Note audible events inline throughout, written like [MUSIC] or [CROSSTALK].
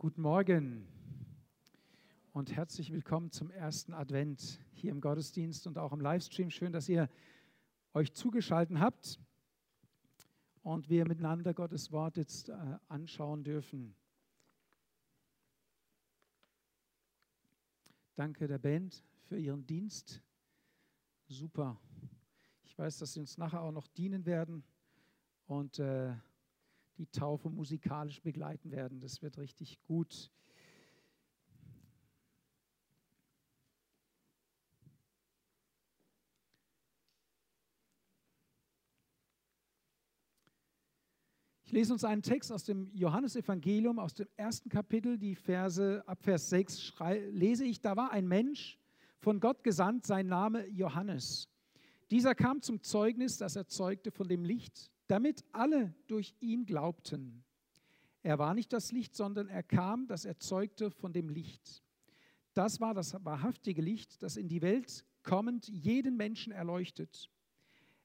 Guten Morgen und herzlich willkommen zum ersten Advent hier im Gottesdienst und auch im Livestream. Schön, dass ihr euch zugeschaltet habt und wir miteinander Gottes Wort jetzt äh, anschauen dürfen. Danke der Band für ihren Dienst. Super. Ich weiß, dass sie uns nachher auch noch dienen werden und äh, die Taufe musikalisch begleiten werden. Das wird richtig gut. Ich lese uns einen Text aus dem Johannesevangelium, aus dem ersten Kapitel, die Verse ab Vers 6 schrei, lese ich, da war ein Mensch von Gott gesandt, sein Name Johannes. Dieser kam zum Zeugnis, das er zeugte von dem Licht, damit alle durch ihn glaubten. Er war nicht das Licht, sondern er kam, das erzeugte von dem Licht. Das war das wahrhaftige Licht, das in die Welt kommend jeden Menschen erleuchtet.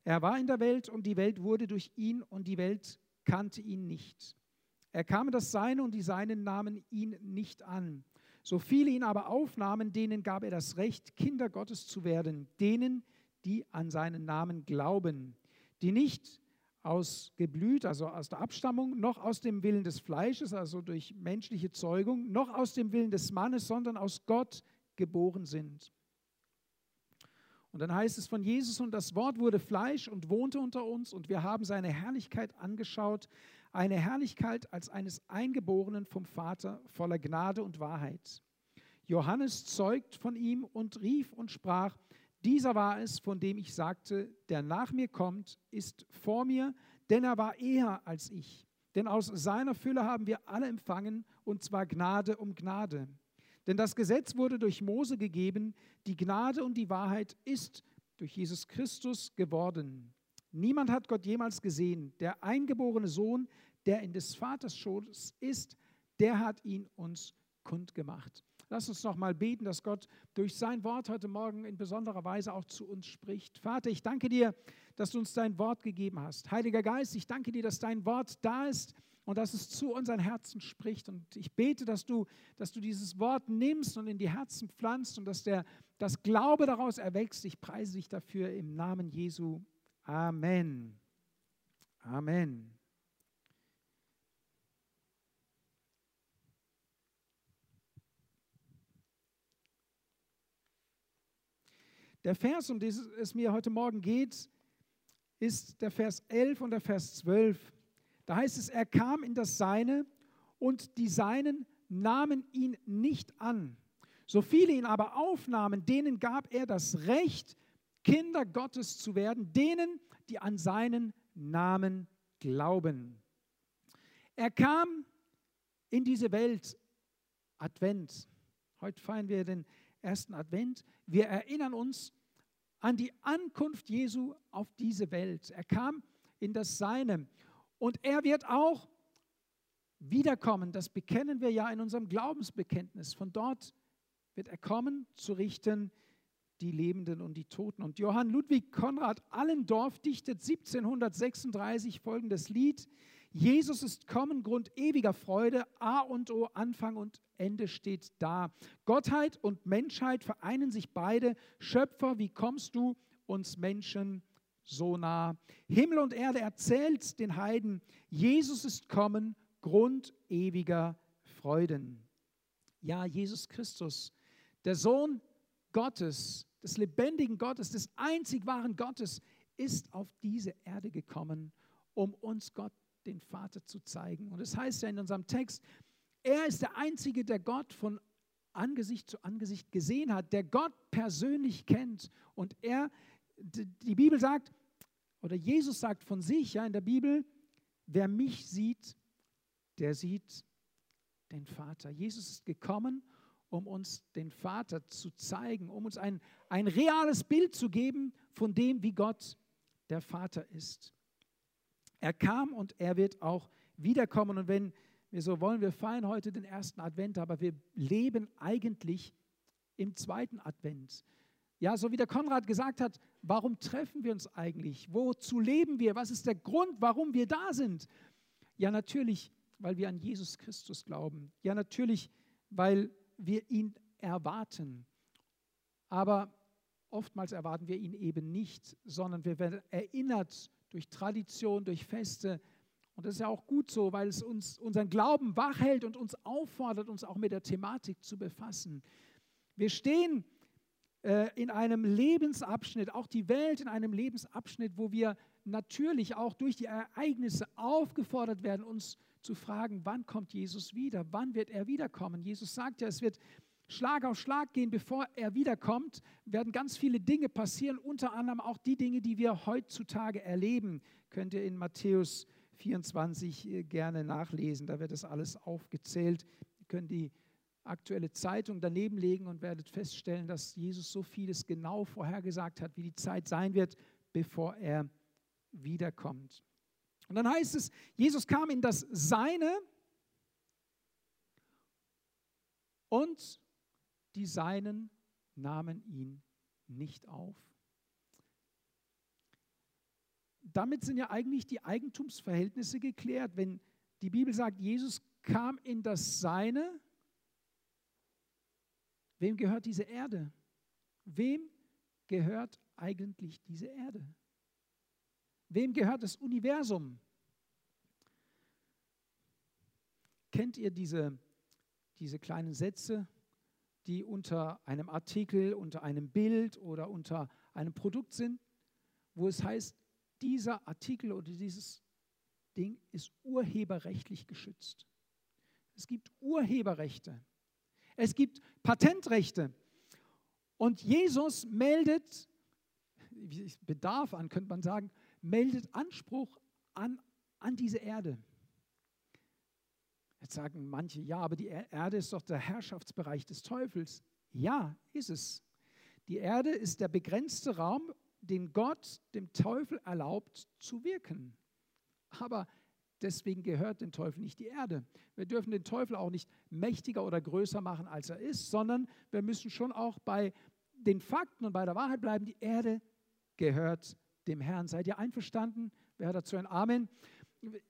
Er war in der Welt und die Welt wurde durch ihn und die Welt kannte ihn nicht. Er kam das Seine und die Seinen nahmen ihn nicht an. So viele ihn aber aufnahmen, denen gab er das Recht, Kinder Gottes zu werden, denen, die an seinen Namen glauben, die nicht aus Geblüt, also aus der Abstammung, noch aus dem Willen des Fleisches, also durch menschliche Zeugung, noch aus dem Willen des Mannes, sondern aus Gott geboren sind. Und dann heißt es von Jesus, und das Wort wurde Fleisch und wohnte unter uns, und wir haben seine Herrlichkeit angeschaut, eine Herrlichkeit als eines Eingeborenen vom Vater voller Gnade und Wahrheit. Johannes zeugt von ihm und rief und sprach, dieser war es, von dem ich sagte, der nach mir kommt, ist vor mir, denn er war eher als ich. Denn aus seiner Fülle haben wir alle empfangen, und zwar Gnade um Gnade. Denn das Gesetz wurde durch Mose gegeben, die Gnade und die Wahrheit ist durch Jesus Christus geworden. Niemand hat Gott jemals gesehen. Der eingeborene Sohn, der in des Vaters Schoß ist, der hat ihn uns kundgemacht. Lass uns noch mal beten, dass Gott durch sein Wort heute Morgen in besonderer Weise auch zu uns spricht. Vater, ich danke dir, dass du uns dein Wort gegeben hast. Heiliger Geist, ich danke dir, dass dein Wort da ist und dass es zu unseren Herzen spricht. Und ich bete, dass du, dass du dieses Wort nimmst und in die Herzen pflanzt und dass der, das Glaube daraus erwächst. Ich preise dich dafür im Namen Jesu. Amen. Amen. Der Vers, um den es mir heute Morgen geht, ist der Vers 11 und der Vers 12. Da heißt es, er kam in das Seine und die Seinen nahmen ihn nicht an. So viele ihn aber aufnahmen, denen gab er das Recht, Kinder Gottes zu werden, denen, die an seinen Namen glauben. Er kam in diese Welt, Advent. Heute feiern wir den ersten Advent. Wir erinnern uns an die Ankunft Jesu auf diese Welt. Er kam in das Seine und er wird auch wiederkommen. Das bekennen wir ja in unserem Glaubensbekenntnis. Von dort wird er kommen, zu richten die Lebenden und die Toten. Und Johann Ludwig Konrad Allendorf dichtet 1736 folgendes Lied. Jesus ist kommen, Grund ewiger Freude, A und O, Anfang und Ende steht da. Gottheit und Menschheit vereinen sich beide. Schöpfer, wie kommst du uns Menschen so nah? Himmel und Erde erzählt den Heiden, Jesus ist kommen, Grund ewiger Freuden. Ja, Jesus Christus, der Sohn Gottes, des lebendigen Gottes, des einzig wahren Gottes, ist auf diese Erde gekommen, um uns Gott den Vater zu zeigen. Und es das heißt ja in unserem Text, er ist der Einzige, der Gott von Angesicht zu Angesicht gesehen hat, der Gott persönlich kennt. Und er, die Bibel sagt, oder Jesus sagt von sich ja in der Bibel, wer mich sieht, der sieht den Vater. Jesus ist gekommen, um uns den Vater zu zeigen, um uns ein, ein reales Bild zu geben von dem, wie Gott der Vater ist. Er kam und er wird auch wiederkommen. Und wenn wir so wollen, wir feiern heute den ersten Advent, aber wir leben eigentlich im zweiten Advent. Ja, so wie der Konrad gesagt hat, warum treffen wir uns eigentlich? Wozu leben wir? Was ist der Grund, warum wir da sind? Ja, natürlich weil wir an Jesus Christus glauben. Ja, natürlich, weil wir ihn erwarten. Aber oftmals erwarten wir ihn eben nicht, sondern wir werden erinnert durch Tradition, durch Feste. Und das ist ja auch gut so, weil es uns unseren Glauben wachhält und uns auffordert, uns auch mit der Thematik zu befassen. Wir stehen äh, in einem Lebensabschnitt, auch die Welt in einem Lebensabschnitt, wo wir natürlich auch durch die Ereignisse aufgefordert werden, uns zu fragen, wann kommt Jesus wieder? Wann wird er wiederkommen? Jesus sagt ja, es wird Schlag auf Schlag gehen, bevor er wiederkommt, werden ganz viele Dinge passieren, unter anderem auch die Dinge, die wir heutzutage erleben. Könnt ihr in Matthäus 24 äh, gerne nachlesen, da wird das alles aufgezählt. Ihr könnt die aktuelle Zeitung daneben legen und werdet feststellen, dass Jesus so vieles genau vorhergesagt hat, wie die Zeit sein wird, bevor er wiederkommt. Und dann heißt es, Jesus kam in das Seine und die Seinen nahmen ihn nicht auf. Damit sind ja eigentlich die Eigentumsverhältnisse geklärt. Wenn die Bibel sagt, Jesus kam in das Seine, Wem gehört diese Erde? Wem gehört eigentlich diese Erde? Wem gehört das Universum? Kennt ihr diese, diese kleinen Sätze, die unter einem Artikel, unter einem Bild oder unter einem Produkt sind, wo es heißt, dieser Artikel oder dieses Ding ist urheberrechtlich geschützt. Es gibt Urheberrechte. Es gibt Patentrechte. Und Jesus meldet, Bedarf an, könnte man sagen, meldet Anspruch an, an diese Erde. Jetzt sagen manche, ja, aber die Erde ist doch der Herrschaftsbereich des Teufels. Ja, ist es. Die Erde ist der begrenzte Raum, den Gott dem Teufel erlaubt zu wirken. Aber Deswegen gehört dem Teufel nicht die Erde. Wir dürfen den Teufel auch nicht mächtiger oder größer machen, als er ist, sondern wir müssen schon auch bei den Fakten und bei der Wahrheit bleiben. Die Erde gehört dem Herrn. Seid ihr einverstanden? Wer hat dazu ein Amen?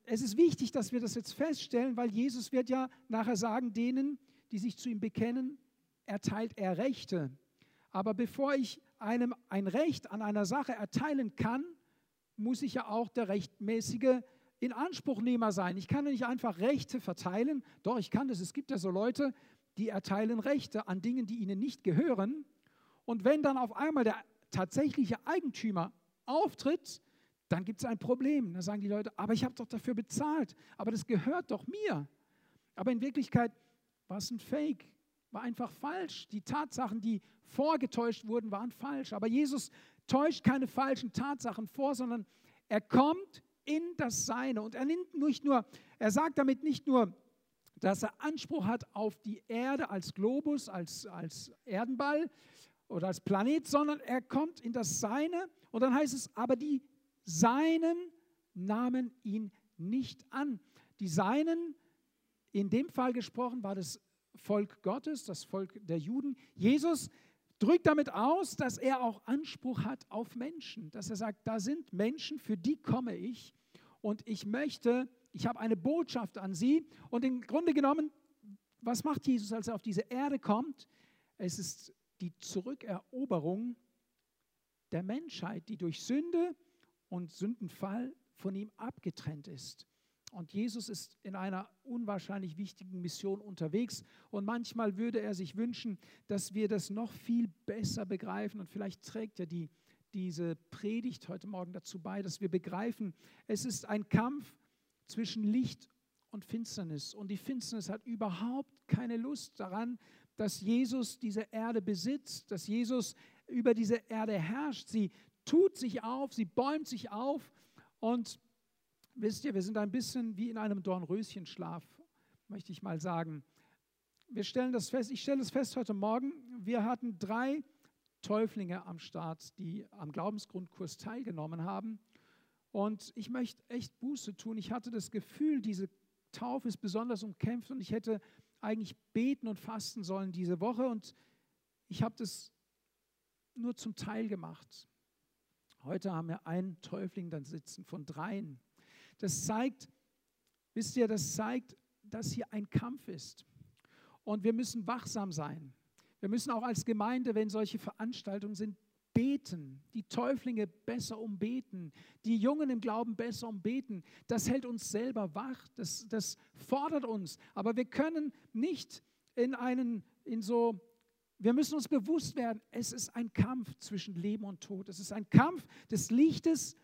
Es ist wichtig, dass wir das jetzt feststellen, weil Jesus wird ja nachher sagen, denen, die sich zu ihm bekennen, erteilt er Rechte. Aber bevor ich einem ein Recht an einer Sache erteilen kann, muss ich ja auch der rechtmäßige Inanspruchnehmer sein. Ich kann nicht einfach Rechte verteilen. Doch, ich kann das. Es gibt ja so Leute, die erteilen Rechte an Dingen, die ihnen nicht gehören. Und wenn dann auf einmal der tatsächliche Eigentümer auftritt, dann gibt es ein Problem. Da sagen die Leute, aber ich habe doch dafür bezahlt, aber das gehört doch mir. Aber in Wirklichkeit war es ein Fake, war einfach falsch. Die Tatsachen, die vorgetäuscht wurden, waren falsch. Aber Jesus täuscht keine falschen Tatsachen vor, sondern er kommt in das Seine. Und er nimmt nicht nur, er sagt damit nicht nur, dass er Anspruch hat auf die Erde als Globus, als, als Erdenball oder als Planet, sondern er kommt in das Seine und dann heißt es, aber die Seinen nahmen ihn nicht an. Die Seinen, in dem Fall gesprochen, war das Volk Gottes, das Volk der Juden. Jesus drückt damit aus, dass er auch Anspruch hat auf Menschen, dass er sagt, da sind Menschen, für die komme ich und ich möchte, ich habe eine Botschaft an sie und im Grunde genommen, was macht Jesus, als er auf diese Erde kommt? Es ist die Zurückeroberung der Menschheit, die durch Sünde und Sündenfall von ihm abgetrennt ist. Und Jesus ist in einer unwahrscheinlich wichtigen Mission unterwegs. Und manchmal würde er sich wünschen, dass wir das noch viel besser begreifen. Und vielleicht trägt er die, diese Predigt heute Morgen dazu bei, dass wir begreifen, es ist ein Kampf zwischen Licht und Finsternis. Und die Finsternis hat überhaupt keine Lust daran, dass Jesus diese Erde besitzt, dass Jesus über diese Erde herrscht. Sie tut sich auf, sie bäumt sich auf und Wisst ihr, wir sind ein bisschen wie in einem Dornröschenschlaf, möchte ich mal sagen. Wir stellen das fest, ich stelle das fest heute Morgen. Wir hatten drei Täuflinge am Start, die am Glaubensgrundkurs teilgenommen haben. Und ich möchte echt Buße tun. Ich hatte das Gefühl, diese Taufe ist besonders umkämpft und ich hätte eigentlich beten und fasten sollen diese Woche und ich habe das nur zum Teil gemacht. Heute haben wir einen Täufling dann sitzen von dreien. Das zeigt, wisst ihr, das zeigt, dass hier ein Kampf ist. Und wir müssen wachsam sein. Wir müssen auch als Gemeinde, wenn solche Veranstaltungen sind, beten, die Täuflinge besser umbeten, die Jungen im Glauben besser umbeten. Das hält uns selber wach, das, das fordert uns. Aber wir können nicht in einen, in so, wir müssen uns bewusst werden, es ist ein Kampf zwischen Leben und Tod. Es ist ein Kampf des Lichtes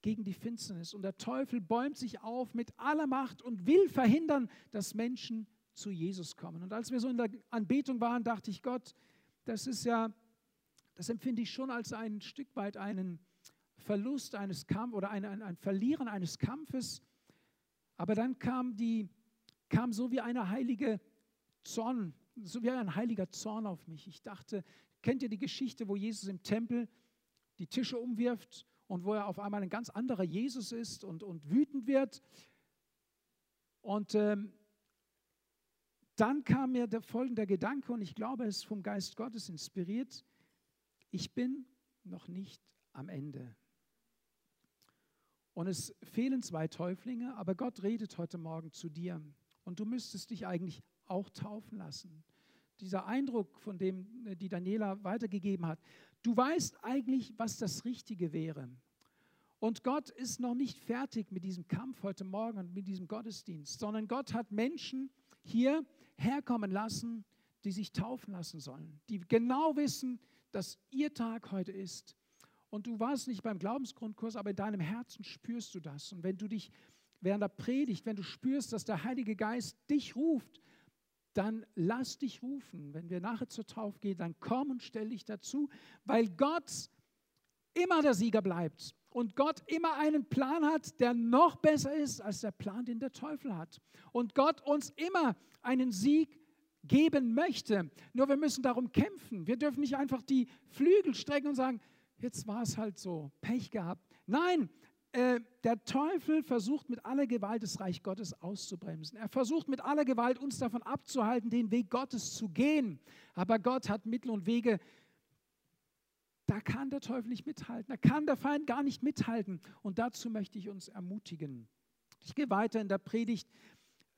gegen die Finsternis. Und der Teufel bäumt sich auf mit aller Macht und will verhindern, dass Menschen zu Jesus kommen. Und als wir so in der Anbetung waren, dachte ich, Gott, das ist ja das empfinde ich schon als ein Stück weit einen Verlust eines Kampfes oder ein, ein, ein Verlieren eines Kampfes. Aber dann kam, die, kam so wie eine heilige Zorn, so wie ein heiliger Zorn auf mich. Ich dachte, kennt ihr die Geschichte, wo Jesus im Tempel die Tische umwirft und wo er auf einmal ein ganz anderer Jesus ist und, und wütend wird? Und ähm, dann kam mir der folgende Gedanke, und ich glaube, es ist vom Geist Gottes inspiriert ich bin noch nicht am Ende. Und es fehlen zwei Täuflinge, aber Gott redet heute Morgen zu dir. Und du müsstest dich eigentlich auch taufen lassen. Dieser Eindruck, von dem äh, die Daniela weitergegeben hat, du weißt eigentlich, was das Richtige wäre. Und Gott ist noch nicht fertig mit diesem Kampf heute Morgen und mit diesem Gottesdienst, sondern Gott hat Menschen hier herkommen lassen, die sich taufen lassen sollen, die genau wissen, dass ihr Tag heute ist. Und du warst nicht beim Glaubensgrundkurs, aber in deinem Herzen spürst du das. Und wenn du dich während der Predigt, wenn du spürst, dass der Heilige Geist dich ruft, dann lass dich rufen. Wenn wir nachher zur Taufe gehen, dann komm und stell dich dazu, weil Gott immer der Sieger bleibt und Gott immer einen Plan hat, der noch besser ist als der Plan, den der Teufel hat. Und Gott uns immer einen Sieg geben möchte. Nur wir müssen darum kämpfen. Wir dürfen nicht einfach die Flügel strecken und sagen, jetzt war es halt so, Pech gehabt. Nein, äh, der Teufel versucht mit aller Gewalt das Reich Gottes auszubremsen. Er versucht mit aller Gewalt uns davon abzuhalten, den Weg Gottes zu gehen. Aber Gott hat Mittel und Wege, da kann der Teufel nicht mithalten. Da kann der Feind gar nicht mithalten. Und dazu möchte ich uns ermutigen. Ich gehe weiter in der Predigt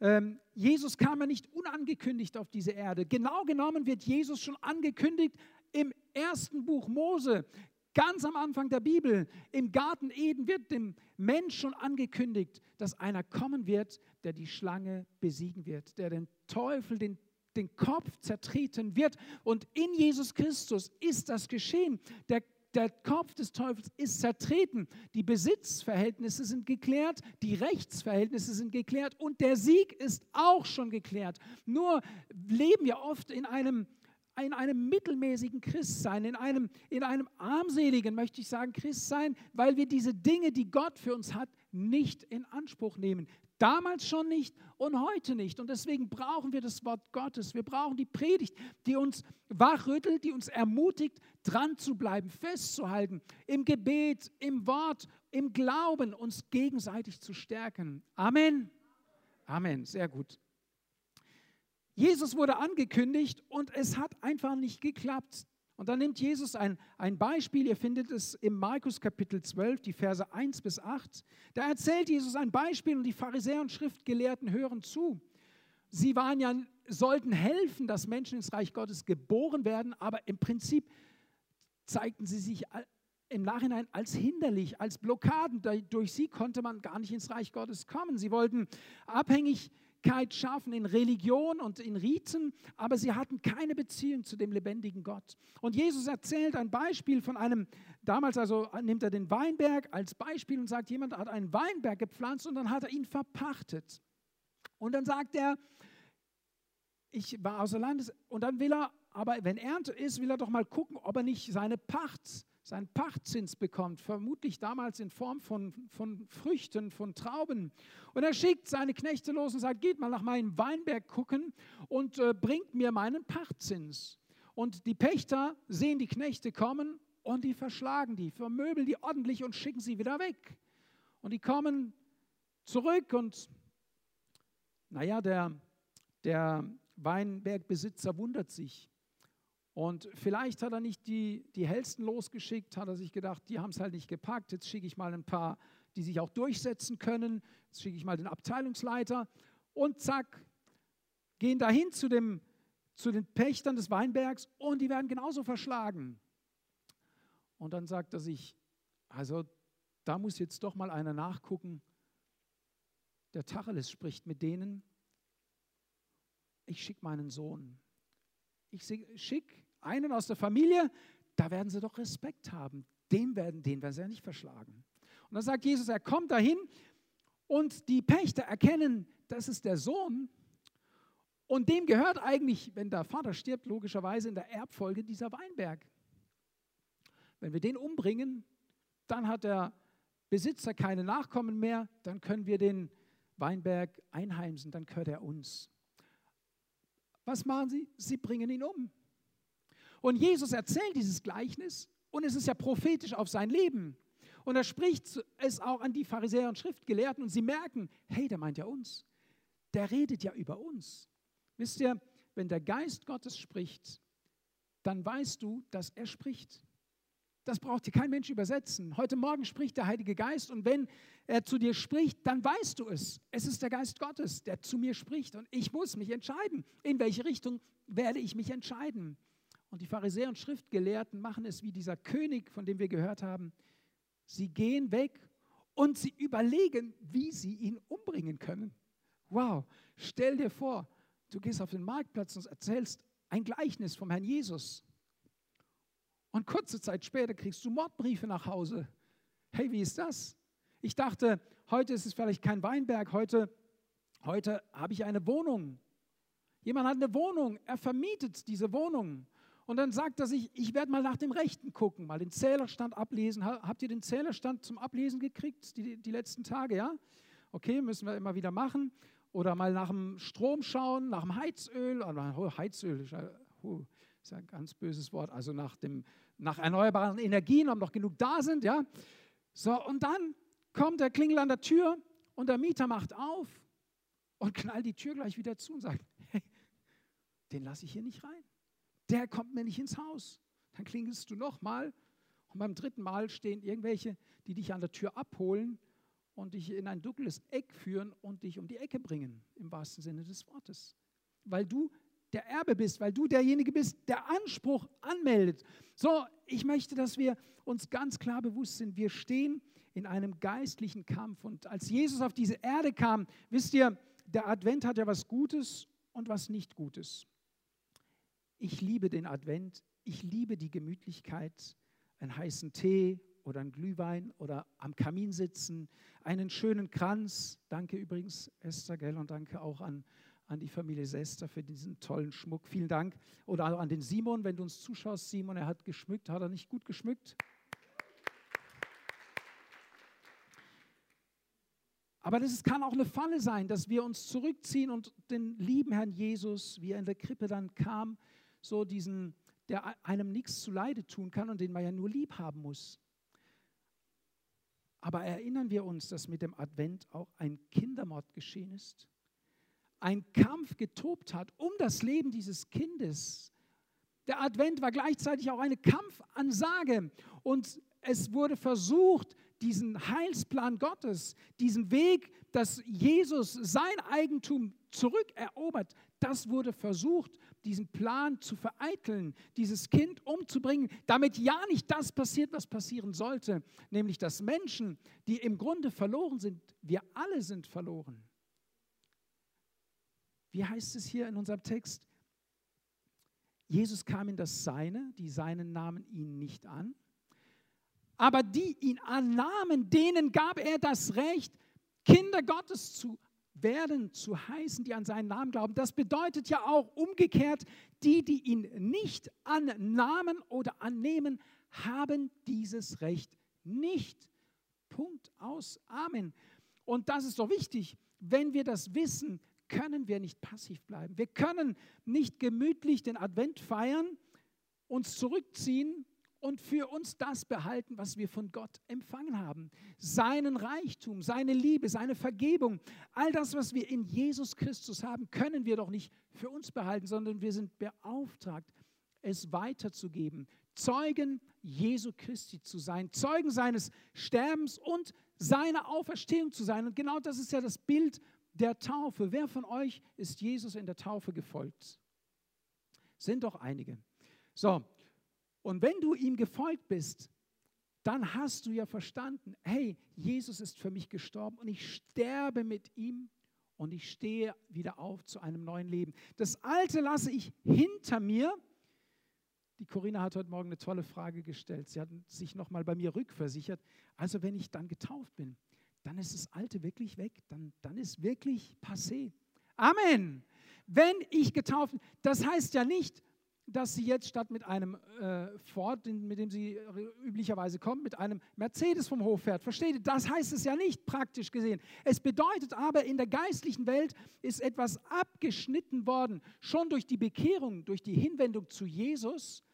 ähm, Jesus kam ja nicht unangekündigt auf diese Erde. Genau genommen wird Jesus schon angekündigt im ersten Buch Mose. Ganz am Anfang der Bibel, im Garten Eden, wird dem Mensch schon angekündigt, dass einer kommen wird, der die Schlange besiegen wird, der den Teufel, den, den Kopf zertreten wird. Und in Jesus Christus ist das geschehen. Der der Kopf des Teufels ist zertreten. Die Besitzverhältnisse sind geklärt, die Rechtsverhältnisse sind geklärt und der Sieg ist auch schon geklärt. Nur leben wir oft in einem, in einem mittelmäßigen Christsein, in einem, in einem armseligen, möchte ich sagen, Christsein, weil wir diese Dinge, die Gott für uns hat, nicht in Anspruch nehmen. Damals schon nicht und heute nicht. Und deswegen brauchen wir das Wort Gottes. Wir brauchen die Predigt, die uns wachrüttelt, die uns ermutigt, dran zu bleiben, festzuhalten, im Gebet, im Wort, im Glauben uns gegenseitig zu stärken. Amen. Amen. Sehr gut. Jesus wurde angekündigt und es hat einfach nicht geklappt. Und dann nimmt Jesus ein, ein Beispiel, ihr findet es im Markus Kapitel 12, die Verse 1 bis 8. Da erzählt Jesus ein Beispiel und die Pharisäer und Schriftgelehrten hören zu. Sie waren ja, sollten helfen, dass Menschen ins Reich Gottes geboren werden, aber im Prinzip zeigten sie sich im Nachhinein als hinderlich, als Blockaden. Durch sie konnte man gar nicht ins Reich Gottes kommen. Sie wollten abhängig Gerechtigkeit schaffen in Religion und in Riten, aber sie hatten keine Beziehung zu dem lebendigen Gott. Und Jesus erzählt ein Beispiel von einem, damals also nimmt er den Weinberg als Beispiel und sagt, jemand hat einen Weinberg gepflanzt und dann hat er ihn verpachtet. Und dann sagt er, ich war außer Landes und dann will er, aber wenn Ernte ist, will er doch mal gucken, ob er nicht seine Pacht seinen Pachtzins bekommt, vermutlich damals in Form von, von Früchten, von Trauben. Und er schickt seine Knechte los und sagt, geht mal nach meinem Weinberg gucken und äh, bringt mir meinen Pachtzins. Und die Pächter sehen die Knechte kommen und die verschlagen die, vermöbeln die ordentlich und schicken sie wieder weg. Und die kommen zurück und naja, der, der Weinbergbesitzer wundert sich. Und vielleicht hat er nicht die, die hellsten losgeschickt, hat er sich gedacht, die haben es halt nicht gepackt, jetzt schicke ich mal ein paar die sich auch durchsetzen können. Jetzt schicke ich mal den Abteilungsleiter und zack, gehen dahin zu, dem, zu den Pächtern des Weinbergs und die werden genauso verschlagen. Und dann sagt er sich, also da muss jetzt doch mal einer nachgucken. Der Tacheles spricht mit denen. Ich schicke meinen Sohn. Ich schicke einen aus der Familie, da werden sie doch Respekt haben. Dem werden, den werden sie ja nicht verschlagen. Und dann sagt Jesus, er kommt dahin und die Pächter erkennen, das ist der Sohn. Und dem gehört eigentlich, wenn der Vater stirbt, logischerweise in der Erbfolge dieser Weinberg. Wenn wir den umbringen, dann hat der Besitzer keine Nachkommen mehr, dann können wir den Weinberg einheimsen, dann gehört er uns. Was machen sie? Sie bringen ihn um. Und Jesus erzählt dieses Gleichnis und es ist ja prophetisch auf sein Leben. Und er spricht es auch an die Pharisäer und Schriftgelehrten und sie merken, hey, der meint ja uns. Der redet ja über uns. Wisst ihr, wenn der Geist Gottes spricht, dann weißt du, dass er spricht. Das braucht dir kein Mensch übersetzen. Heute Morgen spricht der Heilige Geist und wenn er zu dir spricht, dann weißt du es. Es ist der Geist Gottes, der zu mir spricht und ich muss mich entscheiden. In welche Richtung werde ich mich entscheiden? Und die Pharisäer und Schriftgelehrten machen es wie dieser König, von dem wir gehört haben. Sie gehen weg und sie überlegen, wie sie ihn umbringen können. Wow, stell dir vor, du gehst auf den Marktplatz und erzählst ein Gleichnis vom Herrn Jesus. Und kurze Zeit später kriegst du Mordbriefe nach Hause. Hey, wie ist das? Ich dachte, heute ist es vielleicht kein Weinberg, heute, heute habe ich eine Wohnung. Jemand hat eine Wohnung, er vermietet diese Wohnung. Und dann sagt er sich, ich werde mal nach dem Rechten gucken, mal den Zählerstand ablesen. Habt ihr den Zählerstand zum Ablesen gekriegt, die, die letzten Tage, ja? Okay, müssen wir immer wieder machen. Oder mal nach dem Strom schauen, nach dem Heizöl. Oh, Heizöl ist oh, ist ein ganz böses Wort. Also nach dem nach erneuerbaren Energien, ob noch genug da sind, ja. So, und dann kommt der Klingel an der Tür und der Mieter macht auf und knallt die Tür gleich wieder zu und sagt, [LAUGHS] hey, den lasse ich hier nicht rein. Der kommt mir nicht ins Haus. Dann klingelst du nochmal und beim dritten Mal stehen irgendwelche, die dich an der Tür abholen und dich in ein dunkles Eck führen und dich um die Ecke bringen, im wahrsten Sinne des Wortes. Weil du der Erbe bist, weil du derjenige bist, der Anspruch anmeldet. So, ich möchte, dass wir uns ganz klar bewusst sind, wir stehen in einem geistlichen Kampf. Und als Jesus auf diese Erde kam, wisst ihr, der Advent hat ja was Gutes und was nicht Gutes. Ich liebe den Advent, ich liebe die Gemütlichkeit, einen heißen Tee oder einen Glühwein oder am Kamin sitzen, einen schönen Kranz. Danke übrigens, Esther, gell, und danke auch an an die Familie Sester für diesen tollen Schmuck. Vielen Dank. Oder an den Simon, wenn du uns zuschaust, Simon, er hat geschmückt, hat er nicht gut geschmückt? Aber das kann auch eine Falle sein, dass wir uns zurückziehen und den lieben Herrn Jesus, wie er in der Krippe dann kam, so diesen, der einem nichts zu Leide tun kann und den man ja nur lieb haben muss. Aber erinnern wir uns, dass mit dem Advent auch ein Kindermord geschehen ist? ein Kampf getobt hat um das Leben dieses Kindes. Der Advent war gleichzeitig auch eine Kampfansage und es wurde versucht, diesen Heilsplan Gottes, diesen Weg, dass Jesus sein Eigentum zurückerobert, das wurde versucht, diesen Plan zu vereiteln, dieses Kind umzubringen, damit ja nicht das passiert, was passieren sollte, nämlich dass Menschen, die im Grunde verloren sind, wir alle sind verloren. Wie heißt es hier in unserem Text? Jesus kam in das Seine, die Seinen nahmen ihn nicht an. Aber die ihn annahmen, denen gab er das Recht, Kinder Gottes zu werden, zu heißen, die an seinen Namen glauben. Das bedeutet ja auch umgekehrt, die, die ihn nicht annahmen oder annehmen, haben dieses Recht nicht. Punkt aus. Amen. Und das ist doch wichtig, wenn wir das wissen, können wir nicht passiv bleiben. Wir können nicht gemütlich den Advent feiern, uns zurückziehen und für uns das behalten, was wir von Gott empfangen haben. Seinen Reichtum, seine Liebe, seine Vergebung, all das, was wir in Jesus Christus haben, können wir doch nicht für uns behalten, sondern wir sind beauftragt, es weiterzugeben, Zeugen Jesu Christi zu sein, Zeugen seines Sterbens und seine Auferstehung zu sein. Und genau das ist ja das Bild der Taufe. Wer von euch ist Jesus in der Taufe gefolgt? Sind doch einige. So, und wenn du ihm gefolgt bist, dann hast du ja verstanden, hey, Jesus ist für mich gestorben und ich sterbe mit ihm und ich stehe wieder auf zu einem neuen Leben. Das Alte lasse ich hinter mir. Die Corinna hat heute Morgen eine tolle Frage gestellt. Sie hat sich nochmal bei mir rückversichert. Also wenn ich dann getauft bin, dann ist das Alte wirklich weg. Dann, dann ist wirklich passé. Amen. Wenn ich getauft bin, das heißt ja nicht, dass sie jetzt statt mit einem äh, Ford, mit dem sie üblicherweise kommt, mit einem Mercedes vom Hof fährt. Versteht ihr? Das heißt es ja nicht praktisch gesehen. Es bedeutet aber, in der geistlichen Welt ist etwas abgeschnitten worden, schon durch die Bekehrung, durch die Hinwendung zu Jesus.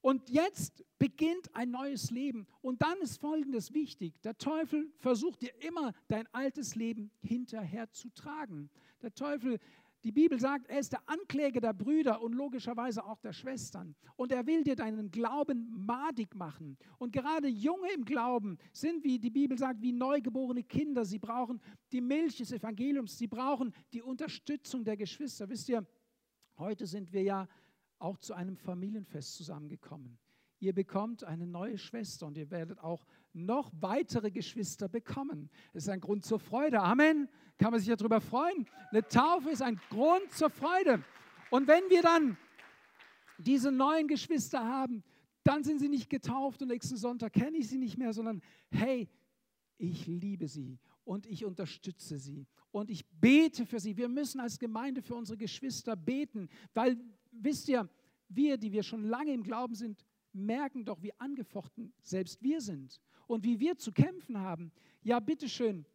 Und jetzt beginnt ein neues Leben. Und dann ist Folgendes wichtig. Der Teufel versucht dir immer dein altes Leben hinterher zu tragen. Der Teufel die Bibel sagt, er ist der Ankläger der Brüder und logischerweise auch der Schwestern. Und er will dir deinen Glauben madig machen. Und gerade Junge im Glauben sind, wie die Bibel sagt, wie neugeborene Kinder. Sie brauchen die Milch des Evangeliums. Sie brauchen die Unterstützung der Geschwister. Wisst ihr, heute sind wir ja auch zu einem Familienfest zusammengekommen. Ihr bekommt eine neue Schwester und ihr werdet auch noch weitere Geschwister bekommen. Es ist ein Grund zur Freude. Amen. Kann man sich darüber freuen. Eine Taufe ist ein Grund zur Freude. Und wenn wir dann diese neuen Geschwister haben, dann sind sie nicht getauft und nächsten Sonntag kenne ich sie nicht mehr, sondern hey, ich liebe sie und ich unterstütze sie und ich bete für sie. Wir müssen als Gemeinde für unsere Geschwister beten, weil wisst ihr, wir, die wir schon lange im Glauben sind, merken doch, wie angefochten selbst wir sind und wie wir zu kämpfen haben. Ja, bitteschön,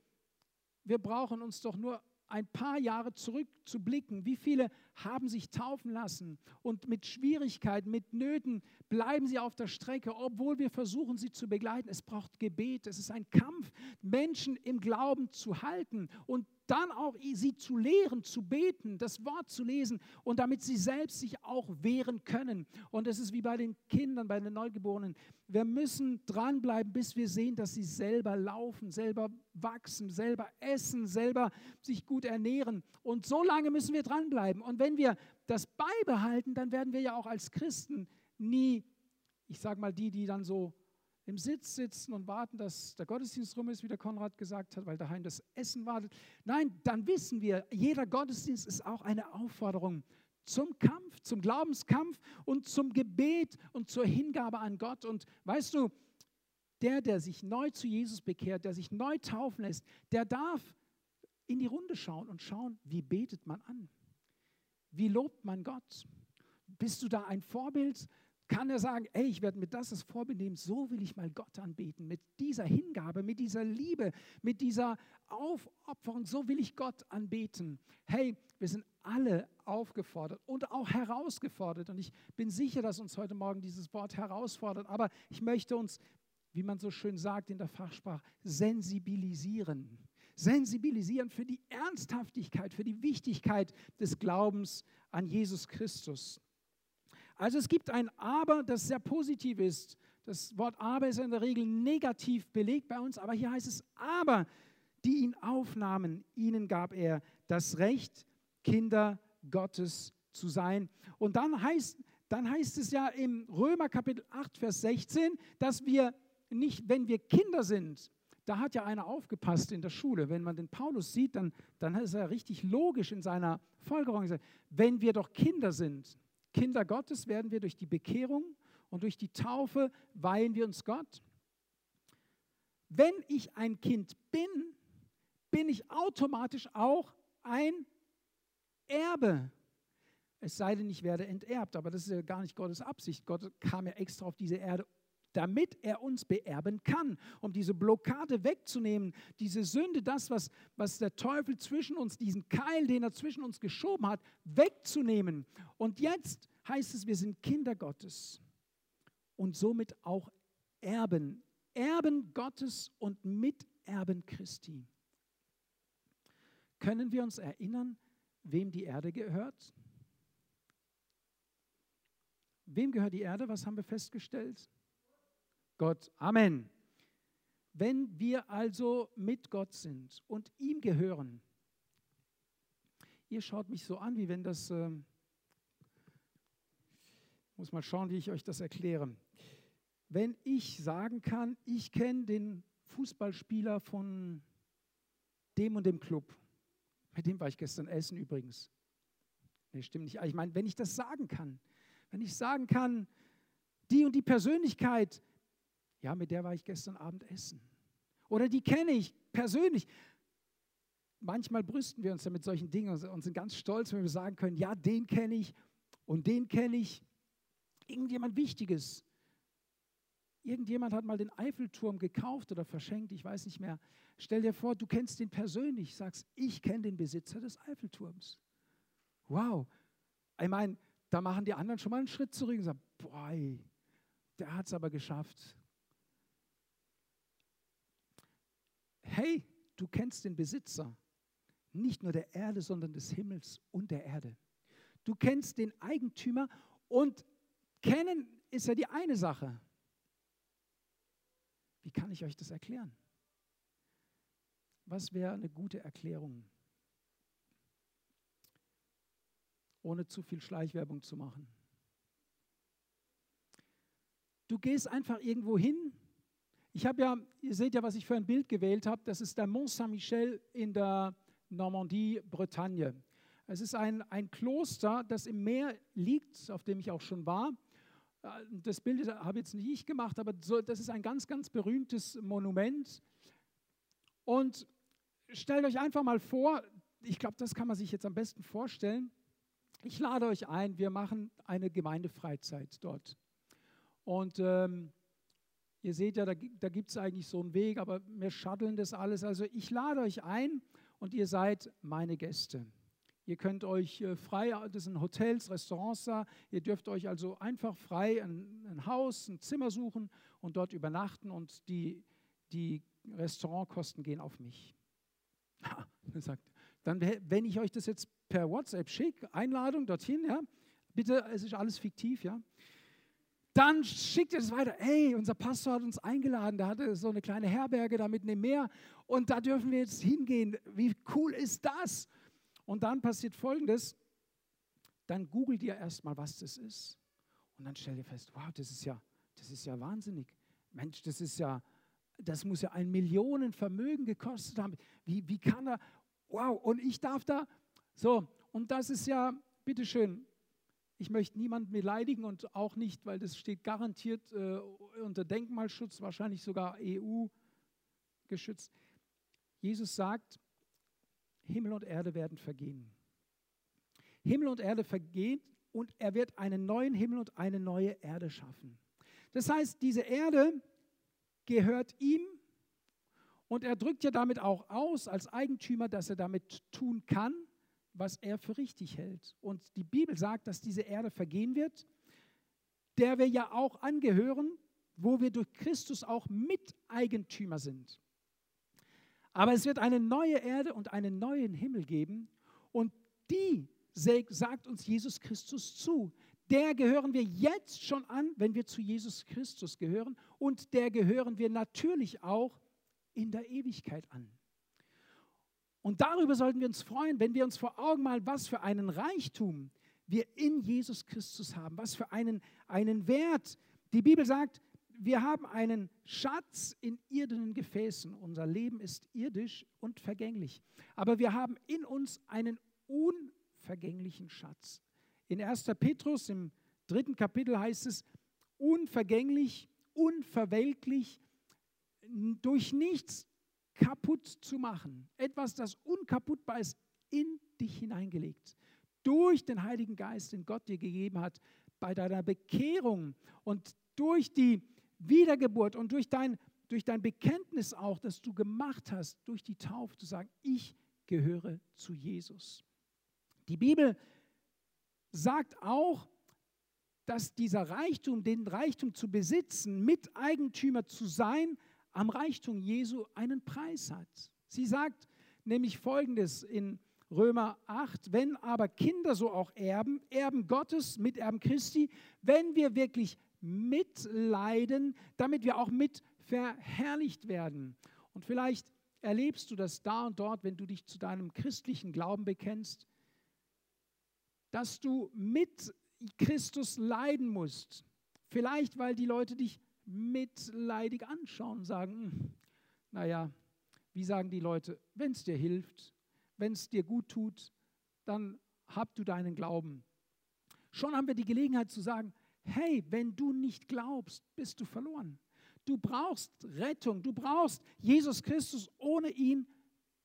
wir brauchen uns doch nur ein paar Jahre zurückzublicken. Wie viele haben sich taufen lassen und mit Schwierigkeiten, mit Nöten bleiben sie auf der Strecke, obwohl wir versuchen, sie zu begleiten. Es braucht Gebet, es ist ein Kampf, Menschen im Glauben zu halten und dann auch sie zu lehren, zu beten, das Wort zu lesen und damit sie selbst sich auch wehren können. Und es ist wie bei den Kindern, bei den Neugeborenen. Wir müssen dranbleiben, bis wir sehen, dass sie selber laufen, selber wachsen, selber essen, selber sich gut ernähren. Und so lange müssen wir dranbleiben. Und wenn wir das beibehalten, dann werden wir ja auch als Christen nie, ich sage mal, die, die dann so im Sitz sitzen und warten, dass der Gottesdienst rum ist, wie der Konrad gesagt hat, weil daheim das Essen wartet. Nein, dann wissen wir, jeder Gottesdienst ist auch eine Aufforderung zum Kampf, zum Glaubenskampf und zum Gebet und zur Hingabe an Gott. Und weißt du, der, der sich neu zu Jesus bekehrt, der sich neu taufen lässt, der darf in die Runde schauen und schauen, wie betet man an? Wie lobt man Gott? Bist du da ein Vorbild? kann er sagen, ey, ich werde mir das als Vorbild nehmen, so will ich mal Gott anbeten, mit dieser Hingabe, mit dieser Liebe, mit dieser Aufopferung, so will ich Gott anbeten. Hey, wir sind alle aufgefordert und auch herausgefordert und ich bin sicher, dass uns heute Morgen dieses Wort herausfordert, aber ich möchte uns, wie man so schön sagt in der Fachsprache, sensibilisieren. Sensibilisieren für die Ernsthaftigkeit, für die Wichtigkeit des Glaubens an Jesus Christus. Also es gibt ein Aber, das sehr positiv ist. Das Wort Aber ist in der Regel negativ belegt bei uns, aber hier heißt es Aber, die ihn aufnahmen, ihnen gab er das Recht, Kinder Gottes zu sein. Und dann heißt, dann heißt es ja im Römer Kapitel 8, Vers 16, dass wir nicht, wenn wir Kinder sind, da hat ja einer aufgepasst in der Schule. Wenn man den Paulus sieht, dann, dann ist er richtig logisch in seiner Folgerung. Wenn wir doch Kinder sind, Kinder Gottes werden wir durch die Bekehrung und durch die Taufe weihen wir uns Gott. Wenn ich ein Kind bin, bin ich automatisch auch ein Erbe. Es sei denn, ich werde enterbt, aber das ist ja gar nicht Gottes Absicht. Gott kam ja extra auf diese Erde, damit er uns beerben kann, um diese Blockade wegzunehmen, diese Sünde, das, was, was der Teufel zwischen uns, diesen Keil, den er zwischen uns geschoben hat, wegzunehmen. Und jetzt heißt es, wir sind Kinder Gottes und somit auch Erben, Erben Gottes und Miterben Christi. Können wir uns erinnern, wem die Erde gehört? Wem gehört die Erde? Was haben wir festgestellt? Gott. Amen. Wenn wir also mit Gott sind und ihm gehören, ihr schaut mich so an, wie wenn das, äh, muss mal schauen, wie ich euch das erkläre. Wenn ich sagen kann, ich kenne den Fußballspieler von dem und dem Club, mit dem war ich gestern essen übrigens. Nee, stimmt nicht. Ich meine, wenn ich das sagen kann, wenn ich sagen kann, die und die Persönlichkeit, ja, mit der war ich gestern Abend essen. Oder die kenne ich persönlich. Manchmal brüsten wir uns ja mit solchen Dingen und sind ganz stolz, wenn wir sagen können, ja, den kenne ich und den kenne ich. Irgendjemand Wichtiges. Irgendjemand hat mal den Eiffelturm gekauft oder verschenkt, ich weiß nicht mehr. Stell dir vor, du kennst den persönlich, sagst, ich kenne den Besitzer des Eiffelturms. Wow. Ich meine, da machen die anderen schon mal einen Schritt zurück und sagen, boah, der hat es aber geschafft. Hey, du kennst den Besitzer, nicht nur der Erde, sondern des Himmels und der Erde. Du kennst den Eigentümer und kennen ist ja die eine Sache. Wie kann ich euch das erklären? Was wäre eine gute Erklärung? Ohne zu viel Schleichwerbung zu machen. Du gehst einfach irgendwo hin. Ich habe ja, ihr seht ja, was ich für ein Bild gewählt habe. Das ist der Mont Saint-Michel in der Normandie, Bretagne. Es ist ein, ein Kloster, das im Meer liegt, auf dem ich auch schon war. Äh, das Bild habe jetzt nicht ich gemacht, aber so, das ist ein ganz, ganz berühmtes Monument. Und stellt euch einfach mal vor, ich glaube, das kann man sich jetzt am besten vorstellen. Ich lade euch ein, wir machen eine Gemeindefreizeit dort. Und ähm, ihr seht ja, da, da gibt es eigentlich so einen Weg, aber wir shutteln das alles. Also ich lade euch ein und ihr seid meine Gäste. Ihr könnt euch äh, frei, das sind Hotels, Restaurants da, ihr dürft euch also einfach frei ein, ein Haus, ein Zimmer suchen und dort übernachten und die, die Restaurantkosten gehen auf mich. [LAUGHS] Dann, wenn ich euch das jetzt per WhatsApp schicke, Einladung dorthin, ja, bitte, es ist alles fiktiv, ja, dann schickt ihr es weiter. Hey, unser Pastor hat uns eingeladen, der hatte so eine kleine Herberge da mitten im Meer und da dürfen wir jetzt hingehen. Wie cool ist das? Und dann passiert Folgendes, dann googelt ihr erstmal, was das ist. Und dann stellt ihr fest, wow, das ist ja, das ist ja wahnsinnig. Mensch, das ist ja, das muss ja ein Millionenvermögen gekostet haben. Wie, wie kann er, wow, und ich darf da, so, und das ist ja, bitteschön, ich möchte niemanden beleidigen und auch nicht, weil das steht garantiert äh, unter Denkmalschutz, wahrscheinlich sogar EU geschützt. Jesus sagt, Himmel und Erde werden vergehen. Himmel und Erde vergehen und er wird einen neuen Himmel und eine neue Erde schaffen. Das heißt, diese Erde gehört ihm und er drückt ja damit auch aus als Eigentümer, dass er damit tun kann, was er für richtig hält. Und die Bibel sagt, dass diese Erde vergehen wird, der wir ja auch angehören, wo wir durch Christus auch Miteigentümer sind. Aber es wird eine neue Erde und einen neuen Himmel geben und die sagt uns Jesus Christus zu. Der gehören wir jetzt schon an, wenn wir zu Jesus Christus gehören und der gehören wir natürlich auch in der Ewigkeit an. Und darüber sollten wir uns freuen, wenn wir uns vor Augen malen, was für einen Reichtum wir in Jesus Christus haben, was für einen, einen Wert. Die Bibel sagt, wir haben einen Schatz in irdenen Gefäßen. Unser Leben ist irdisch und vergänglich. Aber wir haben in uns einen unvergänglichen Schatz. In 1. Petrus im dritten Kapitel heißt es, unvergänglich, unverwelklich, durch nichts kaputt zu machen. Etwas, das unkaputtbar ist, in dich hineingelegt. Durch den Heiligen Geist, den Gott dir gegeben hat, bei deiner Bekehrung und durch die Wiedergeburt und durch dein, durch dein Bekenntnis auch, das du gemacht hast, durch die Taufe, zu sagen, ich gehöre zu Jesus. Die Bibel sagt auch, dass dieser Reichtum, den Reichtum zu besitzen, Miteigentümer zu sein, am Reichtum Jesu einen Preis hat. Sie sagt nämlich Folgendes in Römer 8, wenn aber Kinder so auch erben, Erben Gottes, Miterben Christi, wenn wir wirklich mitleiden, damit wir auch mit verherrlicht werden. Und vielleicht erlebst du das da und dort, wenn du dich zu deinem christlichen Glauben bekennst, dass du mit Christus leiden musst. Vielleicht, weil die Leute dich mitleidig anschauen und sagen, hm, naja, wie sagen die Leute, wenn es dir hilft, wenn es dir gut tut, dann hab du deinen Glauben. Schon haben wir die Gelegenheit zu sagen, hey, wenn du nicht glaubst, bist du verloren. Du brauchst Rettung, du brauchst Jesus Christus. Ohne ihn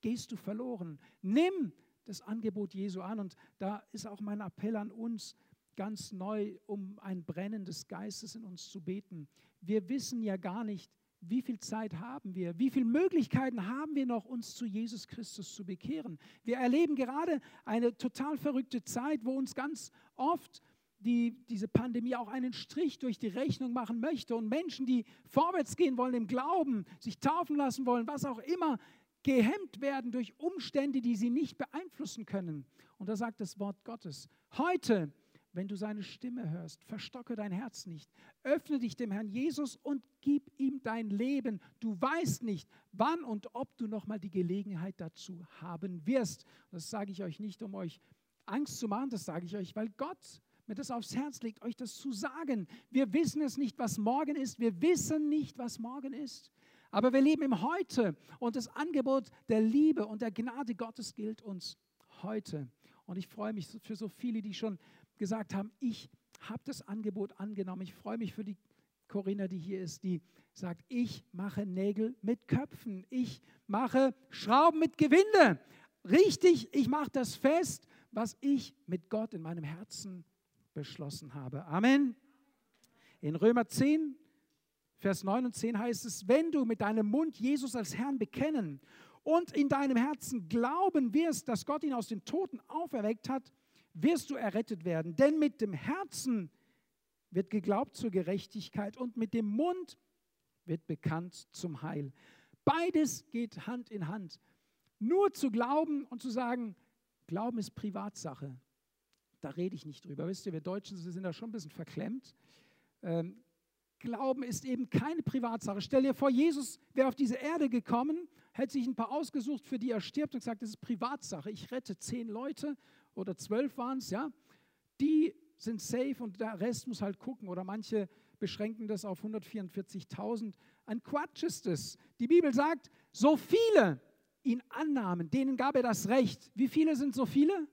gehst du verloren. Nimm das Angebot Jesu an. Und da ist auch mein Appell an uns, ganz neu um ein Brennen des Geistes in uns zu beten. Wir wissen ja gar nicht, wie viel Zeit haben wir, wie viele Möglichkeiten haben wir noch, uns zu Jesus Christus zu bekehren. Wir erleben gerade eine total verrückte Zeit, wo uns ganz oft die, diese Pandemie auch einen Strich durch die Rechnung machen möchte und Menschen, die vorwärts gehen wollen im Glauben, sich taufen lassen wollen, was auch immer, gehemmt werden durch Umstände, die sie nicht beeinflussen können. Und da sagt das Wort Gottes, heute, wenn du seine Stimme hörst, verstocke dein Herz nicht, öffne dich dem Herrn Jesus und gib ihm dein Leben. Du weißt nicht, wann und ob du nochmal die Gelegenheit dazu haben wirst. Das sage ich euch nicht, um euch Angst zu machen, das sage ich euch, weil Gott mir das aufs Herz legt, euch das zu sagen. Wir wissen es nicht, was morgen ist. Wir wissen nicht, was morgen ist. Aber wir leben im Heute und das Angebot der Liebe und der Gnade Gottes gilt uns heute. Und ich freue mich für so viele, die schon gesagt haben, ich habe das Angebot angenommen. Ich freue mich für die Corinna, die hier ist, die sagt, ich mache Nägel mit Köpfen. Ich mache Schrauben mit Gewinde. Richtig, ich mache das fest, was ich mit Gott in meinem Herzen beschlossen habe. Amen. In Römer 10, Vers 9 und 10 heißt es, wenn du mit deinem Mund Jesus als Herrn bekennen und in deinem Herzen glauben wirst, dass Gott ihn aus den Toten auferweckt hat, wirst du errettet werden. Denn mit dem Herzen wird geglaubt zur Gerechtigkeit und mit dem Mund wird bekannt zum Heil. Beides geht Hand in Hand. Nur zu glauben und zu sagen, Glauben ist Privatsache, da rede ich nicht drüber. Wisst ihr, wir Deutschen sind da schon ein bisschen verklemmt. Ähm, Glauben ist eben keine Privatsache. Stell dir vor, Jesus wäre auf diese Erde gekommen, hätte sich ein paar ausgesucht, für die er stirbt und gesagt, das ist Privatsache. Ich rette zehn Leute oder zwölf waren es, ja. Die sind safe und der Rest muss halt gucken. Oder manche beschränken das auf 144.000. Ein Quatsch ist es. Die Bibel sagt, so viele ihn annahmen, denen gab er das Recht. Wie viele sind so viele?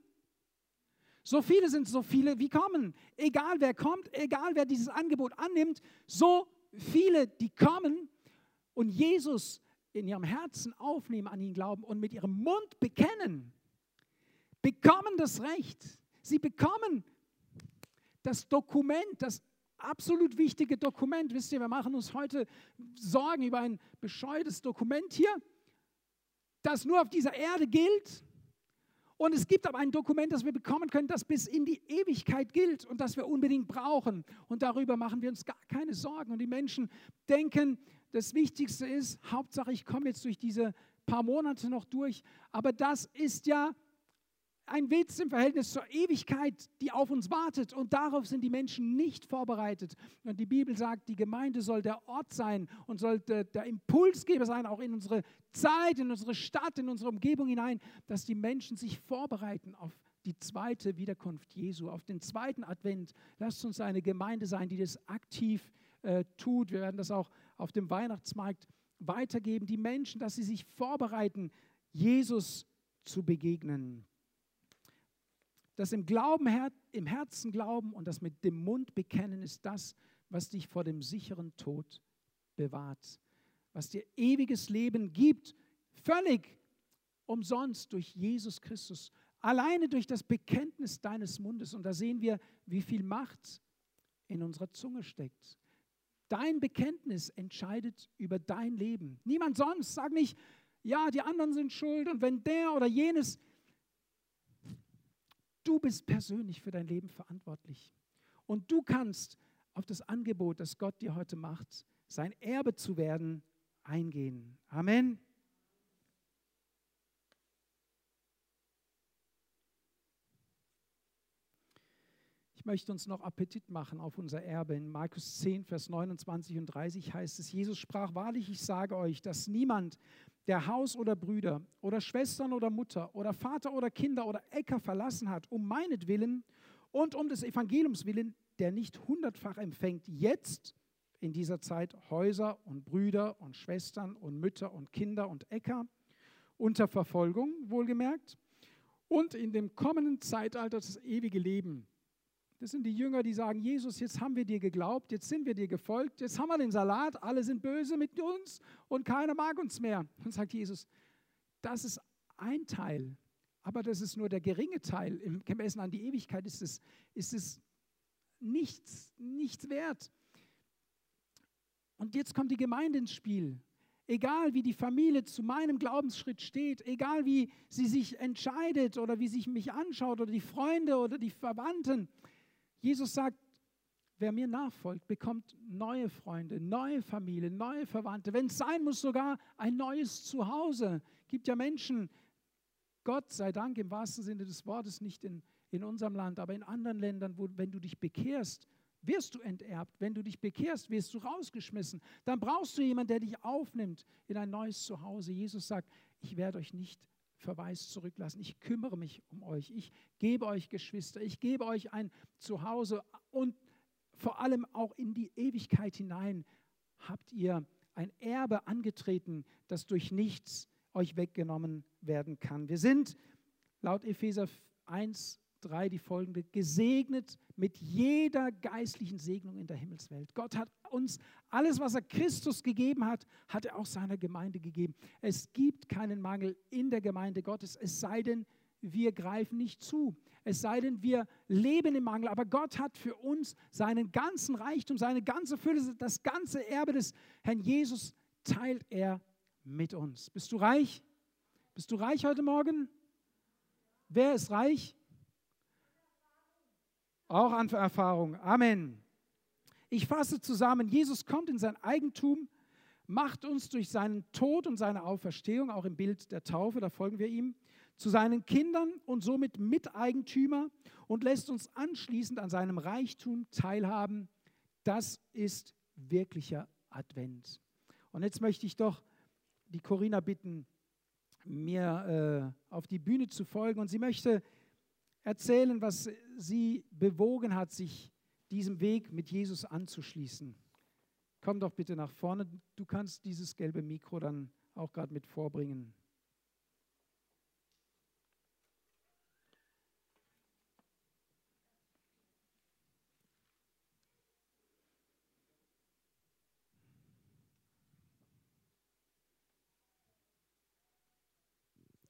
So viele sind so viele, wie kommen. Egal wer kommt, egal wer dieses Angebot annimmt, so viele, die kommen und Jesus in ihrem Herzen aufnehmen, an ihn glauben und mit ihrem Mund bekennen, bekommen das Recht. Sie bekommen das Dokument, das absolut wichtige Dokument. Wisst ihr, wir machen uns heute Sorgen über ein bescheuertes Dokument hier, das nur auf dieser Erde gilt und es gibt aber ein Dokument, das wir bekommen können, das bis in die Ewigkeit gilt und das wir unbedingt brauchen. Und darüber machen wir uns gar keine Sorgen. Und die Menschen denken, das Wichtigste ist, Hauptsache, ich komme jetzt durch diese paar Monate noch durch. Aber das ist ja ein Witz im Verhältnis zur Ewigkeit, die auf uns wartet. Und darauf sind die Menschen nicht vorbereitet. Und die Bibel sagt, die Gemeinde soll der Ort sein und soll der, der, Impulsgeber sein, auch in unsere Zeit, in unsere Stadt, in unsere Umgebung hinein, dass die Menschen sich vorbereiten auf die zweite Wiederkunft Jesu, auf den zweiten Advent. Lasst uns eine Gemeinde sein, die das aktiv äh, tut. Wir werden das auch auf dem Weihnachtsmarkt weitergeben. Die Menschen, dass sie sich vorbereiten, Jesus zu begegnen. Das im Glauben, im Herzen glauben und das mit dem Mund bekennen ist das, was dich vor dem sicheren Tod bewahrt, was dir ewiges Leben gibt, völlig umsonst durch Jesus Christus, alleine durch das Bekenntnis deines Mundes. Und da sehen wir, wie viel Macht in unserer Zunge steckt. Dein Bekenntnis entscheidet über dein Leben. Niemand sonst. Sag nicht, ja, die anderen sind schuld und wenn der oder jenes, Du bist persönlich für dein Leben verantwortlich. Und du kannst auf das Angebot, das Gott dir heute macht, sein Erbe zu werden, eingehen. Amen. Ich möchte uns noch Appetit machen auf unser Erbe. In Markus 10, Vers 29 und 30 heißt es, Jesus sprach, wahrlich, ich sage euch, dass niemand, der Haus oder Brüder oder Schwestern oder Mutter oder Vater oder Kinder oder Äcker verlassen hat, um meinetwillen und um des Evangeliums willen, der nicht hundertfach empfängt, jetzt in dieser Zeit Häuser und Brüder und Schwestern und Mütter und Kinder und Äcker unter Verfolgung, wohlgemerkt, und in dem kommenden Zeitalter das ewige Leben. Das sind die Jünger, die sagen, Jesus, jetzt haben wir dir geglaubt, jetzt sind wir dir gefolgt, jetzt haben wir den Salat, alle sind böse mit uns und keiner mag uns mehr. Und sagt Jesus, das ist ein Teil, aber das ist nur der geringe Teil. Im Gemessen an die Ewigkeit ist es, ist es nichts, nichts wert. Und jetzt kommt die Gemeinde ins Spiel. Egal wie die Familie zu meinem Glaubensschritt steht, egal wie sie sich entscheidet oder wie sich mich anschaut oder die Freunde oder die Verwandten, Jesus sagt, wer mir nachfolgt, bekommt neue Freunde, neue Familie, neue Verwandte. Wenn es sein muss, sogar ein neues Zuhause. Gibt ja Menschen, Gott sei Dank im wahrsten Sinne des Wortes, nicht in, in unserem Land, aber in anderen Ländern, wo, wenn du dich bekehrst, wirst du enterbt. Wenn du dich bekehrst, wirst du rausgeschmissen. Dann brauchst du jemanden, der dich aufnimmt in ein neues Zuhause. Jesus sagt, ich werde euch nicht verwaist zurücklassen. Ich kümmere mich um euch. Ich gebe euch Geschwister. Ich gebe euch ein Zuhause und vor allem auch in die Ewigkeit hinein habt ihr ein Erbe angetreten, das durch nichts euch weggenommen werden kann. Wir sind laut Epheser 1, 3 die folgende, gesegnet mit jeder geistlichen Segnung in der Himmelswelt. Gott hat uns alles, was er Christus gegeben hat, hat er auch seiner Gemeinde gegeben. Es gibt keinen Mangel in der Gemeinde Gottes, es sei denn, wir greifen nicht zu. Es sei denn, wir leben im Mangel. Aber Gott hat für uns seinen ganzen Reichtum, seine ganze Fülle, das ganze Erbe des Herrn Jesus teilt er mit uns. Bist du reich? Bist du reich heute Morgen? Wer ist reich? Auch an Erfahrung. Amen. Ich fasse zusammen, Jesus kommt in sein Eigentum, macht uns durch seinen Tod und seine Auferstehung, auch im Bild der Taufe, da folgen wir ihm, zu seinen Kindern und somit Miteigentümer und lässt uns anschließend an seinem Reichtum teilhaben. Das ist wirklicher Advent. Und jetzt möchte ich doch die Corinna bitten, mir äh, auf die Bühne zu folgen. Und sie möchte erzählen, was sie bewogen hat, sich diesem Weg mit Jesus anzuschließen. Komm doch bitte nach vorne. Du kannst dieses gelbe Mikro dann auch gerade mit vorbringen.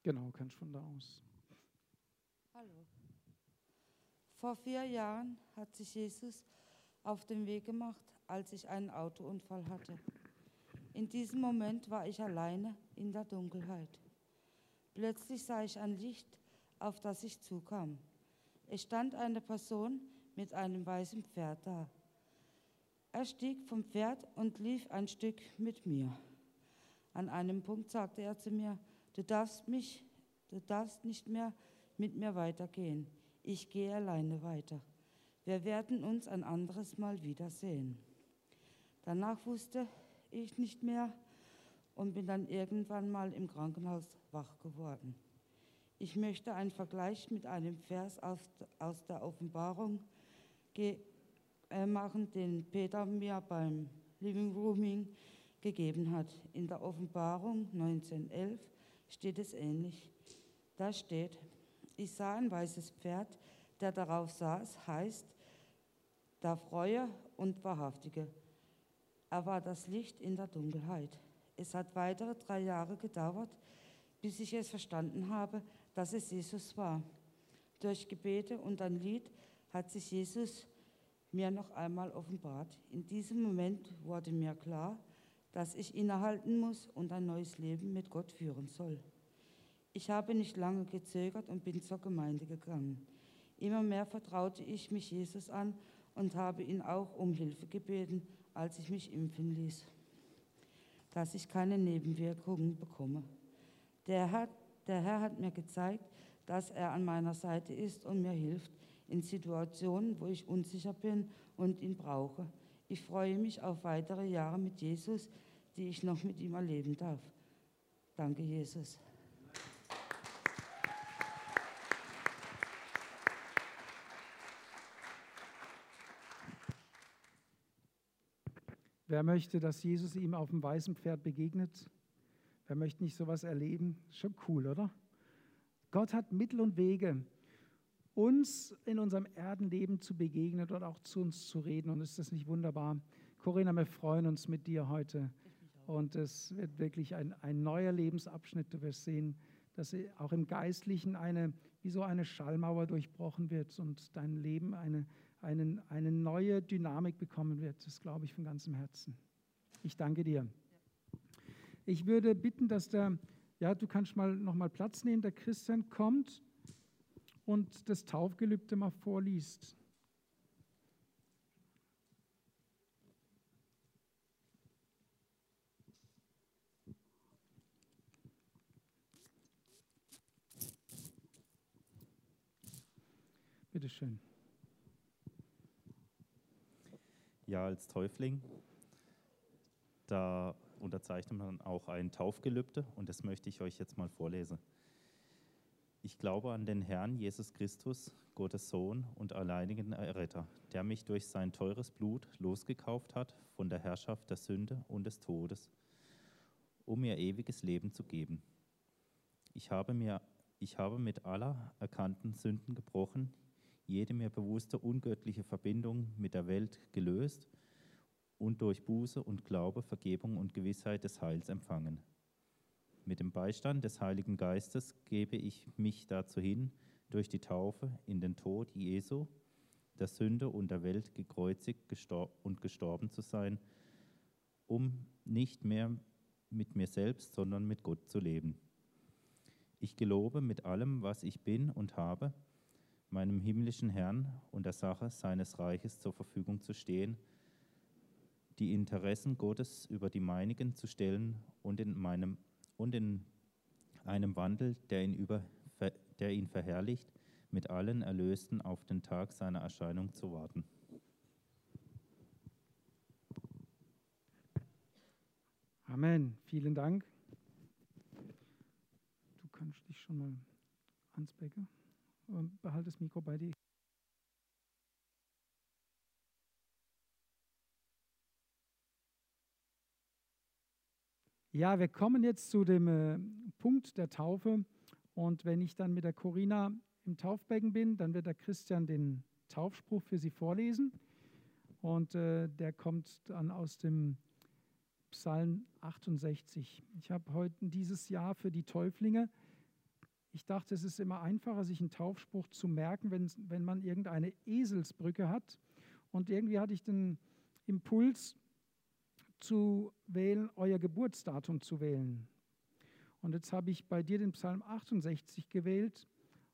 Genau, kannst von da aus. Hallo. Vor vier Jahren hat sich Jesus auf den Weg gemacht, als ich einen Autounfall hatte. In diesem Moment war ich alleine in der Dunkelheit. Plötzlich sah ich ein Licht, auf das ich zukam. Es stand eine Person mit einem weißen Pferd da. Er stieg vom Pferd und lief ein Stück mit mir. An einem Punkt sagte er zu mir, du darfst mich, du darfst nicht mehr mit mir weitergehen ich gehe alleine weiter. Wir werden uns ein anderes Mal wiedersehen. Danach wusste ich nicht mehr und bin dann irgendwann mal im Krankenhaus wach geworden. Ich möchte einen Vergleich mit einem Vers aus der Offenbarung äh, machen, den Peter mir beim Living Rooming gegeben hat. In der Offenbarung 1911 steht es ähnlich. Da steht, ich sah ein weißes Pferd, der darauf saß, heißt der Freue und Wahrhaftige. Er war das Licht in der Dunkelheit. Es hat weitere drei Jahre gedauert, bis ich es verstanden habe, dass es Jesus war. Durch Gebete und ein Lied hat sich Jesus mir noch einmal offenbart. In diesem Moment wurde mir klar, dass ich innehalten muss und ein neues Leben mit Gott führen soll. Ich habe nicht lange gezögert und bin zur Gemeinde gegangen. Immer mehr vertraute ich mich Jesus an und habe ihn auch um Hilfe gebeten, als ich mich impfen ließ, dass ich keine Nebenwirkungen bekomme. Der Herr, der Herr hat mir gezeigt, dass er an meiner Seite ist und mir hilft, in Situationen, wo ich unsicher bin und ihn brauche. Ich freue mich auf weitere Jahre mit Jesus, die ich noch mit ihm erleben darf. Danke, Jesus. Wer möchte, dass Jesus ihm auf dem weißen Pferd begegnet? Wer möchte nicht sowas erleben? Schon cool, oder? Gott hat Mittel und Wege, uns in unserem Erdenleben zu begegnen und auch zu uns zu reden. Und ist das nicht wunderbar? Corinna, wir freuen uns mit dir heute. Und es wird wirklich ein, ein neuer Lebensabschnitt. Du wirst sehen, dass auch im Geistlichen eine, wie so eine Schallmauer durchbrochen wird und dein Leben eine, eine, eine neue Dynamik bekommen wird. Das glaube ich von ganzem Herzen. Ich danke dir. Ich würde bitten, dass der, ja, du kannst mal noch mal Platz nehmen, der Christian kommt und das Taufgelübde mal vorliest. Bitte schön. Ja, als Täufling, da unterzeichnet man auch ein Taufgelübde und das möchte ich euch jetzt mal vorlesen. Ich glaube an den Herrn Jesus Christus, Gottes Sohn und alleinigen Erretter, der mich durch sein teures Blut losgekauft hat von der Herrschaft der Sünde und des Todes, um mir ewiges Leben zu geben. Ich habe, mir, ich habe mit aller erkannten Sünden gebrochen, jede mir bewusste ungöttliche Verbindung mit der Welt gelöst und durch Buße und Glaube Vergebung und Gewissheit des Heils empfangen. Mit dem Beistand des Heiligen Geistes gebe ich mich dazu hin, durch die Taufe in den Tod Jesu, der Sünde und der Welt gekreuzigt und gestorben zu sein, um nicht mehr mit mir selbst, sondern mit Gott zu leben. Ich gelobe mit allem, was ich bin und habe, meinem himmlischen Herrn und der Sache seines Reiches zur Verfügung zu stehen, die Interessen Gottes über die meinigen zu stellen und in, meinem, und in einem Wandel, der ihn, über, der ihn verherrlicht, mit allen Erlösten auf den Tag seiner Erscheinung zu warten. Amen. Vielen Dank. Du kannst dich schon mal ans Becken. Behalte das Mikro bei dir. Ja, wir kommen jetzt zu dem äh, Punkt der Taufe. Und wenn ich dann mit der Corina im Taufbecken bin, dann wird der Christian den Taufspruch für sie vorlesen. Und äh, der kommt dann aus dem Psalm 68. Ich habe heute dieses Jahr für die Täuflinge, ich dachte, es ist immer einfacher, sich einen Taufspruch zu merken, wenn, wenn man irgendeine Eselsbrücke hat. Und irgendwie hatte ich den Impuls, zu wählen, euer Geburtsdatum zu wählen. Und jetzt habe ich bei dir den Psalm 68 gewählt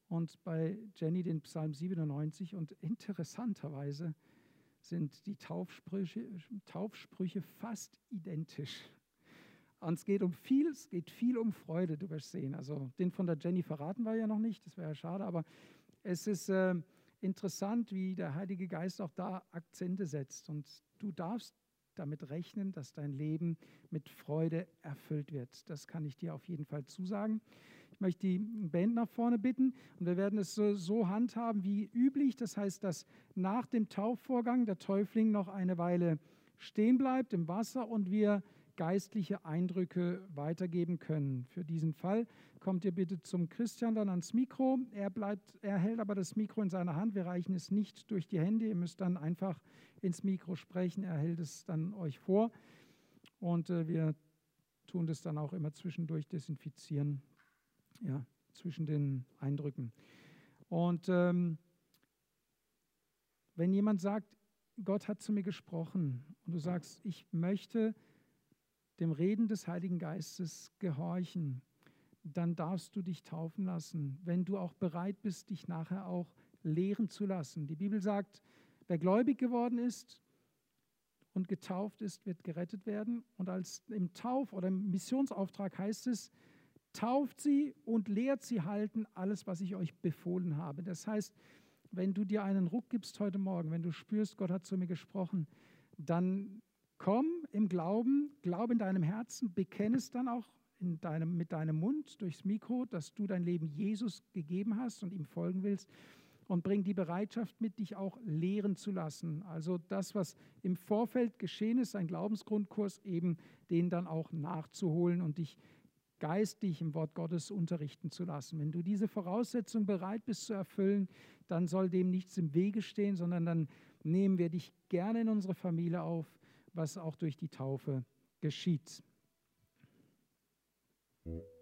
und bei Jenny den Psalm 97. Und interessanterweise sind die Taufsprüche, Taufsprüche fast identisch. Und es geht um viel, es geht viel um Freude, du wirst sehen. Also den von der Jenny verraten wir ja noch nicht, das wäre ja schade, aber es ist äh, interessant, wie der Heilige Geist auch da Akzente setzt. Und du darfst damit rechnen, dass dein Leben mit Freude erfüllt wird. Das kann ich dir auf jeden Fall zusagen. Ich möchte die Band nach vorne bitten und wir werden es so, so handhaben wie üblich. Das heißt, dass nach dem Taufvorgang der Täufling noch eine Weile stehen bleibt im Wasser und wir geistliche Eindrücke weitergeben können. Für diesen Fall kommt ihr bitte zum Christian dann ans Mikro. Er bleibt, er hält aber das Mikro in seiner Hand. Wir reichen es nicht durch die Hände. Ihr müsst dann einfach ins Mikro sprechen. Er hält es dann euch vor. Und äh, wir tun das dann auch immer zwischendurch desinfizieren, ja, zwischen den Eindrücken. Und ähm, wenn jemand sagt, Gott hat zu mir gesprochen und du sagst, ich möchte dem Reden des Heiligen Geistes gehorchen, dann darfst du dich taufen lassen, wenn du auch bereit bist, dich nachher auch lehren zu lassen. Die Bibel sagt, Wer gläubig geworden ist und getauft ist, wird gerettet werden. Und als im Tauf- oder im Missionsauftrag heißt es, tauft sie und lehrt sie halten alles, was ich euch befohlen habe. Das heißt, wenn du dir einen Ruck gibst heute Morgen, wenn du spürst, Gott hat zu mir gesprochen, dann komm im Glauben, glaub in deinem Herzen, bekenne es dann auch in deinem, mit deinem Mund durchs Mikro, dass du dein Leben Jesus gegeben hast und ihm folgen willst und bring die Bereitschaft mit, dich auch lehren zu lassen. Also das, was im Vorfeld geschehen ist, ein Glaubensgrundkurs, eben den dann auch nachzuholen und dich geistig im Wort Gottes unterrichten zu lassen. Wenn du diese Voraussetzung bereit bist zu erfüllen, dann soll dem nichts im Wege stehen, sondern dann nehmen wir dich gerne in unsere Familie auf, was auch durch die Taufe geschieht. Mhm.